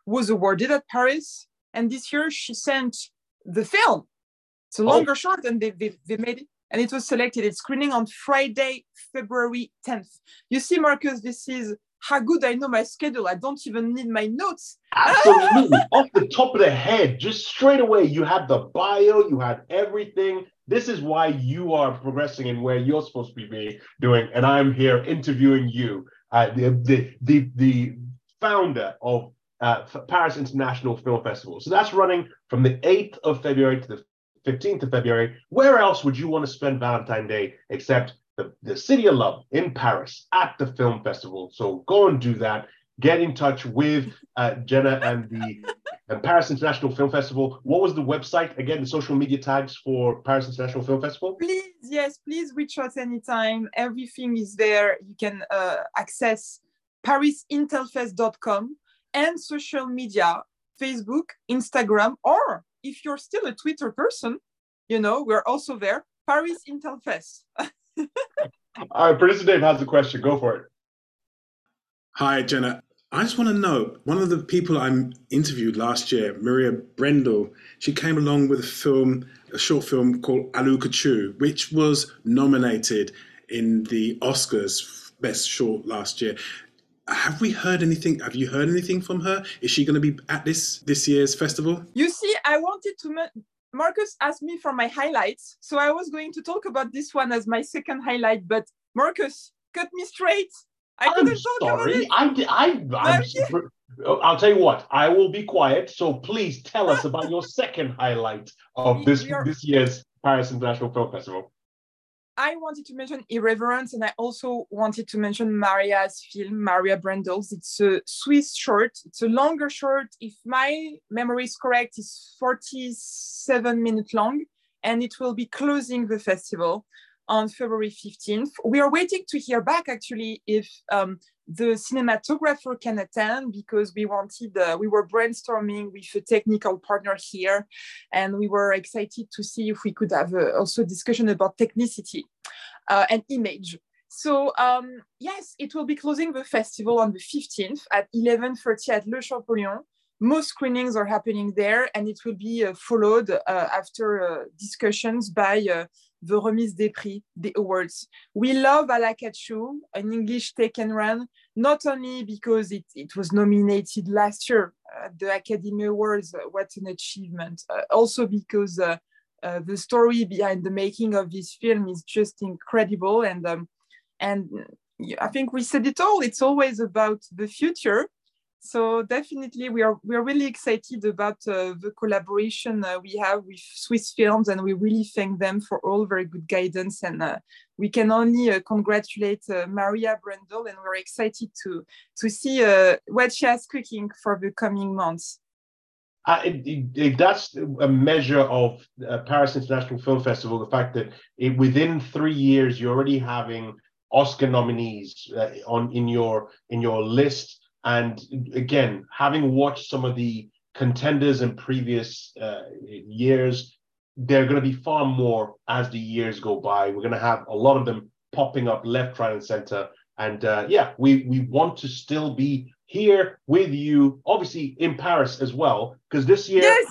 was awarded at Paris, and this year she sent the film. It's a longer oh. short, and they, they, they made it, and it was selected. It's screening on Friday, February 10th. You see, Marcus, this is how good I know my schedule. I don't even need my notes. Absolutely. Off the top of the head, just straight away, you had the bio, you had everything. This is why you are progressing and where you're supposed to be doing. And I'm here interviewing you uh, the, the, the, the founder of uh, Paris International Film Festival. So that's running from the 8th of February to the 15th of February. Where else would you want to spend Valentine's Day except the, the city of love in Paris at the film festival? So go and do that. Get in touch with uh, Jenna and the and Paris International Film Festival. What was the website again? The social media tags for Paris International Film Festival? Please, yes, please reach us anytime. Everything is there. You can uh, access parisintelfest.com and social media, Facebook, Instagram, or if you're still a Twitter person, you know, we're also there. Paris Intel Fest. All right, producer Dave has a question. Go for it. Hi, Jenna. I just want to know one of the people I interviewed last year, Maria Brendle, she came along with a film, a short film called Ala Kachuu, which was nominated in the Oscars Best Short last year. Have we heard anything? Have you heard anything from her? Is she going to be at this this year's festival? You see, I wanted to. Marcus asked me for my highlights, so I was going to talk about this one as my second highlight. But Marcus, cut me straight. I am sorry. I, I, I'm, I'll tell you what. I will be quiet. So please tell us about your second highlight of this this year's Paris International Film Festival. I wanted to mention Irreverence, and I also wanted to mention Maria's film, Maria Brendle's. It's a Swiss short. It's a longer short. If my memory is correct, it's 47 minutes long, and it will be closing the festival on February 15th. We are waiting to hear back actually if um, the cinematographer can attend because we wanted, uh, we were brainstorming with a technical partner here and we were excited to see if we could have uh, also discussion about technicity uh, and image. So um, yes, it will be closing the festival on the 15th at 11:30 at Le Champollion. Most screenings are happening there, and it will be uh, followed uh, after discussions by the remise des prix, the awards. We love Ala Kachuu, an English take and run, not only because it, it was nominated last year at the Academy Awards, uh, what an achievement, uh, also because uh, the story behind the making of this film is just incredible. And, um, and I think we said it all, it's always about the future so definitely we are we are really excited about uh, the collaboration uh, we have with swiss films and we really thank them for all very good guidance. And uh, we can only uh, congratulate uh, maria brendle and we're excited to to see uh, what she has cooking for the coming months. It, it, that's a measure of paris international film festival the fact that it, within three years you're already having oscar nominees on in your in your list and again, having watched some of the contenders in previous uh, years, they're going to be far more as the years go by. We're going to have a lot of them popping up left, right, and center. And uh, yeah, we we want to still be here with you, obviously in Paris as well, because this year. Yes.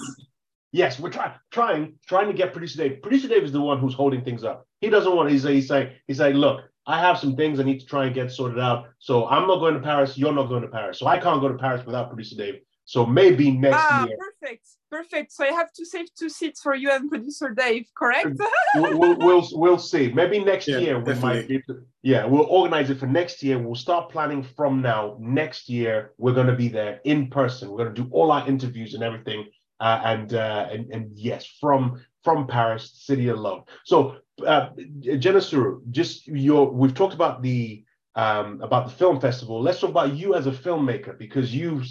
Yes, we're trying, trying, trying to get producer Dave. Producer Dave is the one who's holding things up. He doesn't want. He's, he's saying, he's saying, look, I have some things I need to try and get sorted out. So I'm not going to Paris. You're not going to Paris. So I can't go to Paris without producer Dave. So maybe next ah, year. Perfect, perfect. So I have to save two seats for you and producer Dave, correct? we'll, we'll, we'll, we'll, see. Maybe next yeah, year we might be. To, yeah, we'll organize it for next year. We'll start planning from now. Next year we're going to be there in person. We're going to do all our interviews and everything. Uh, and, uh, and and yes, from from Paris, city of love. So uh, Jenna Suru, just your we've talked about the um, about the film festival. Let's talk about you as a filmmaker because you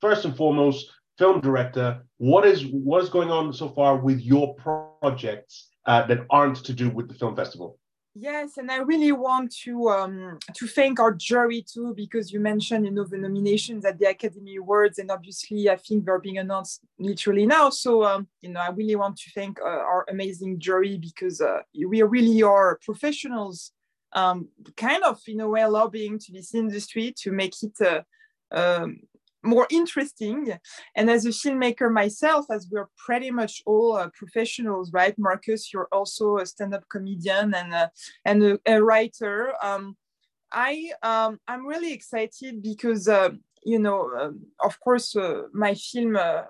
first and foremost film director. What is what is going on so far with your projects uh, that aren't to do with the film festival? Yes, and I really want to um, to thank our jury too, because you mentioned you know the nominations at the Academy Awards, and obviously I think they're being announced literally now. So um, you know I really want to thank uh, our amazing jury because uh, we really are professionals, um, kind of in a way lobbying to this industry to make it uh, um, more interesting. And as a filmmaker myself, as we're pretty much all uh, professionals, right? Marcus, you're also a stand-up comedian and a, and a, a writer. Um, I um, I'm really excited because uh, you know, um, of course, uh, my film. Uh,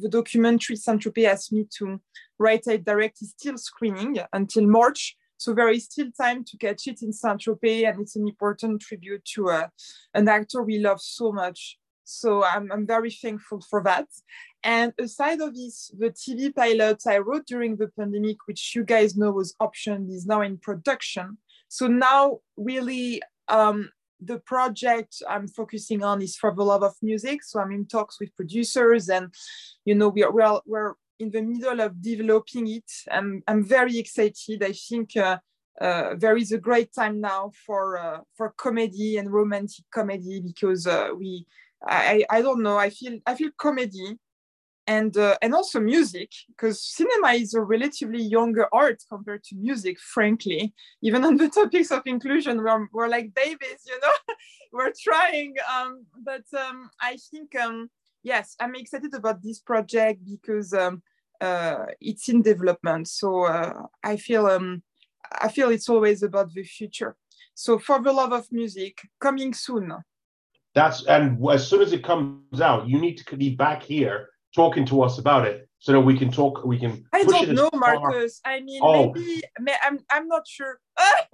the documentary Saint-Tropez asked me to write and direct is still screening until March. So there is still time to catch it in Saint-Tropez, and it's an important tribute to uh, an actor we love so much, so I'm, I'm very thankful for that. And aside of this, the TV pilot I wrote during the pandemic, which you guys know was optioned, is now in production. So now, really, um, the project I'm focusing on is for the love of music. So I'm in talks with producers, and you know, we are we're, we're in the middle of developing it. I'm I'm very excited. I think. Uh, uh, there is a great time now for uh, for comedy and romantic comedy because uh, we I, I don't know. I feel I feel comedy and uh, and also music because cinema is a relatively younger art compared to music frankly. Even on the topics of inclusion we're, we're like babies you know? We're trying um, but um, i think um, yes i'm excited about this project because um, uh, it's in development. So uh, i feel um, i feel it's always about the future. So for the love of music coming soon that's and as soon as it comes out, you need to be back here talking to us about it so that we can talk. We can. I don't know, Marcus. I mean, oh. maybe I'm. I'm not sure.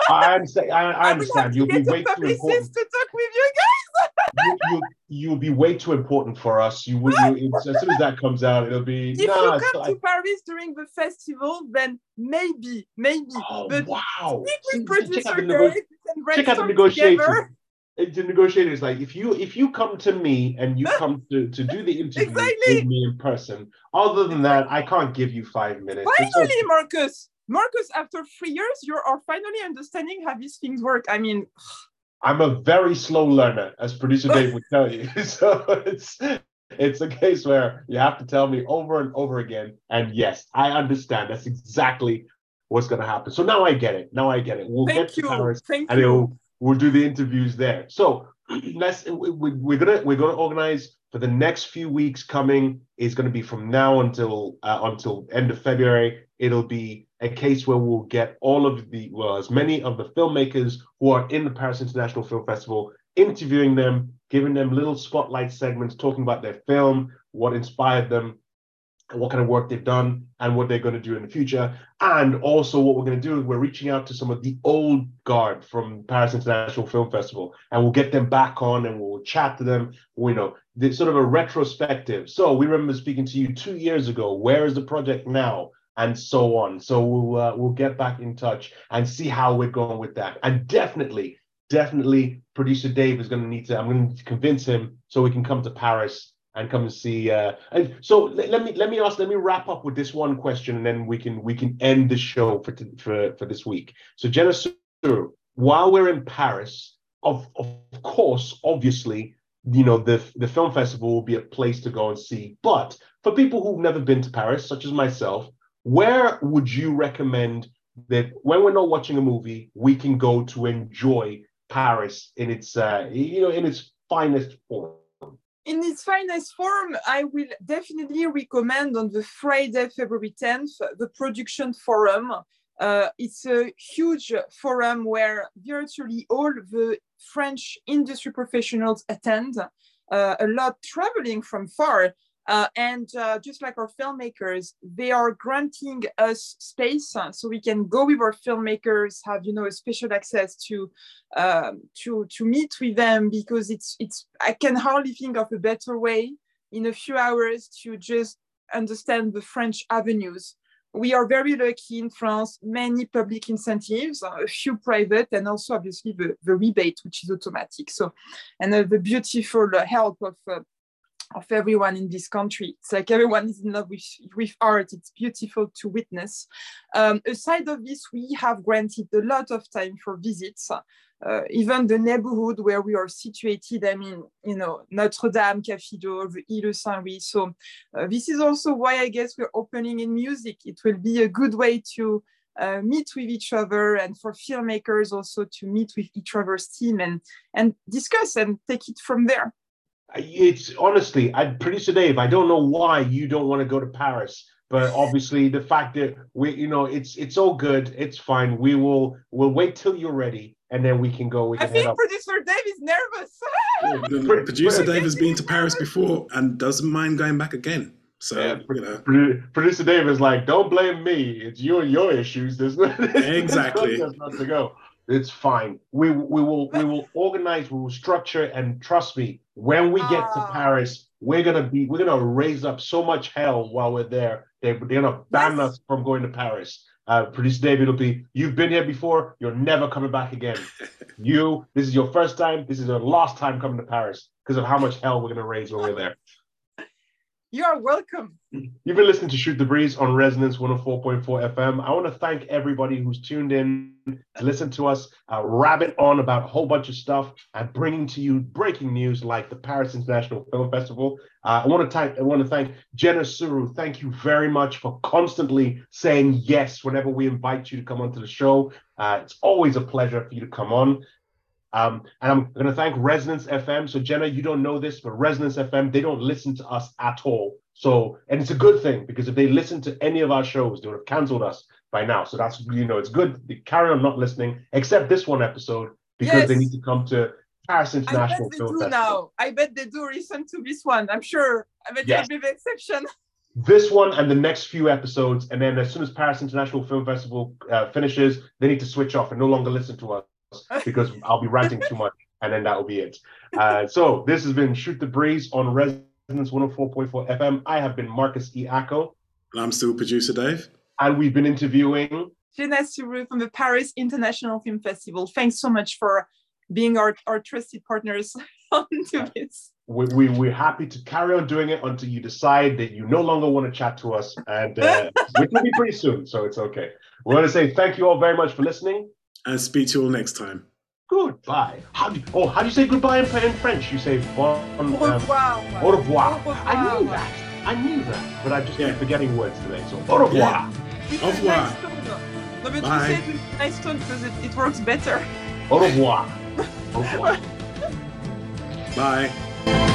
I understand. I, I understand. You'll be way too important to talk with you guys. you, you, you'll be way too important for us. You will. You, as soon as that comes out, it'll be. If nah, you come to I, Paris during the festival, then maybe, maybe. Oh, but wow! Speak with producer Dave and check out the negotiations to negotiator is like if you if you come to me and you come to to do the interview exactly. with me in person other than that i can't give you five minutes finally marcus marcus after three years you are finally understanding how these things work i mean i'm a very slow learner as producer dave would tell you so it's it's a case where you have to tell me over and over again and yes i understand that's exactly what's going to happen. So now I get it. Now I get it. We'll Thank get to you. Paris Thank and you. We'll do the interviews there. So let's we, we're gonna we're gonna organize for the next few weeks coming is going to be from now until uh, until end of February. It'll be a case where we'll get all of the well as many of the filmmakers who are in the Paris International Film Festival, interviewing them, giving them little spotlight segments, talking about their film, what inspired them, what kind of work they've done, and what they're going to do in the future. And also, what we're going to do is we're reaching out to some of the old guard from Paris International Film Festival, and we'll get them back on, and we'll chat to them. You know, sort of a retrospective. So we remember speaking to you two years ago. Where is the project now? And so on. So we'll uh, we'll get back in touch and see how we're going with that. And definitely, definitely, producer Dave is going to need to. I'm going to convince him so we can come to Paris and come and see. Uh, and so let, let me let me ask. Let me wrap up with this one question, and then we can we can end the show for t- for for this week. So Jenna Suru, while we're in Paris, of of course, obviously, you know the the film festival will be a place to go and see. But for people who've never been to Paris, such as myself, where would you recommend that when we're not watching a movie, we can go to enjoy Paris in its uh, you know in its finest form? In its finest form, I will definitely recommend on the Friday, February 10th, the Production Forum. Uh, it's a huge forum where virtually all the French industry professionals attend, uh, a lot traveling from far. Uh, and uh, just like our filmmakers, they are granting us space uh, so we can go with our filmmakers, have you know a special access to um, to to meet with them because it's it's I can hardly think of a better way in a few hours to just understand the French avenues. We are very lucky in France, many public incentives, a few private, and also obviously the, the rebate, which is automatic. So, and uh, the beautiful uh, help of uh, of everyone in this country. It's like everyone is in love with, with art. It's beautiful to witness. Um, aside of this, we have granted a lot of time for visits. Uh, even the neighborhood where we are situated, I mean, you know, Notre Dame, Cathedral, the Ile Saint-Louis. So uh, this is also why I guess we're opening in music. It will be a good way to uh, meet with each other and for filmmakers also to meet with each other's team and, and discuss and take it from there. It's honestly, I producer Dave. I don't know why you don't want to go to Paris, but obviously the fact that we, you know, it's it's all good. It's fine. We will we'll wait till you're ready, and then we can go. We I can head think up. producer Dave is nervous. The producer Dave has been to Paris before and doesn't mind going back again. So Yeah, you know, Produ- Producer Dave is like, don't blame me. It's you and your issues. There's no, Exactly. there's not to go. It's fine. We we will we will organize. We will structure, and trust me, when we get to Ah. Paris, we're gonna be we're gonna raise up so much hell while we're there. They, they're gonna ban Yes. us from going to Paris. Uh, Producer David it'll be you've been here before. You're never coming back again. you, this is your first time. This is your last time coming to Paris because of how much hell we're gonna raise when we're there. You are welcome. You've been listening to Shoot the Breeze on Resonance 104.4 FM. I want to thank everybody who's tuned in to listen to us uh, rabbit on about a whole bunch of stuff and bringing to you breaking news like the Paris International Film Festival. Uh, I want to thank I want to thank Jenna Suru. Thank you very much for constantly saying yes whenever we invite you to come onto the show. Uh, it's always a pleasure for you to come on. Um, and I'm going to thank Resonance FM. So, Jenna, you don't know this, but Resonance FM, they don't listen to us at all. So, and it's a good thing because if they listened to any of our shows, they would have canceled us by now. So that's, you know, it's good. They carry on not listening, except this one episode because they need to come to Paris International I bet they Film do Festival. now. I bet they do listen to this one. I'm sure. I bet Yes. you'll be the exception. This one and the next few episodes. And then as soon as Paris International Film Festival uh, finishes, they need to switch off and no longer listen to us because I'll be ranting too much. And then that will be it. Uh, so this has been Shoot the Breeze on Resonance 104.4 FM. I have been Marcus E. Acko, and I'm still producer Dave. and we've been interviewing. Jenna Suru from the Paris International Film Festival. Thanks so much for being our, our trusted partners on this. We, we, we're happy to carry on doing it until you decide that you no longer want to chat to us. And uh, which will be pretty soon. So it's okay. We want to say thank you all very much for listening. And speak to you all next time. Goodbye. How do you, oh, how do you say goodbye in, in French? You say bon, Au um, revoir. au revoir. Au I knew that. I knew that. But I just Yeah. keep forgetting words today. So au revoir. It's Au revoir. nice. No, but Bye. you say it with nice tone because it, it works better. Au revoir. Au revoir. Bye.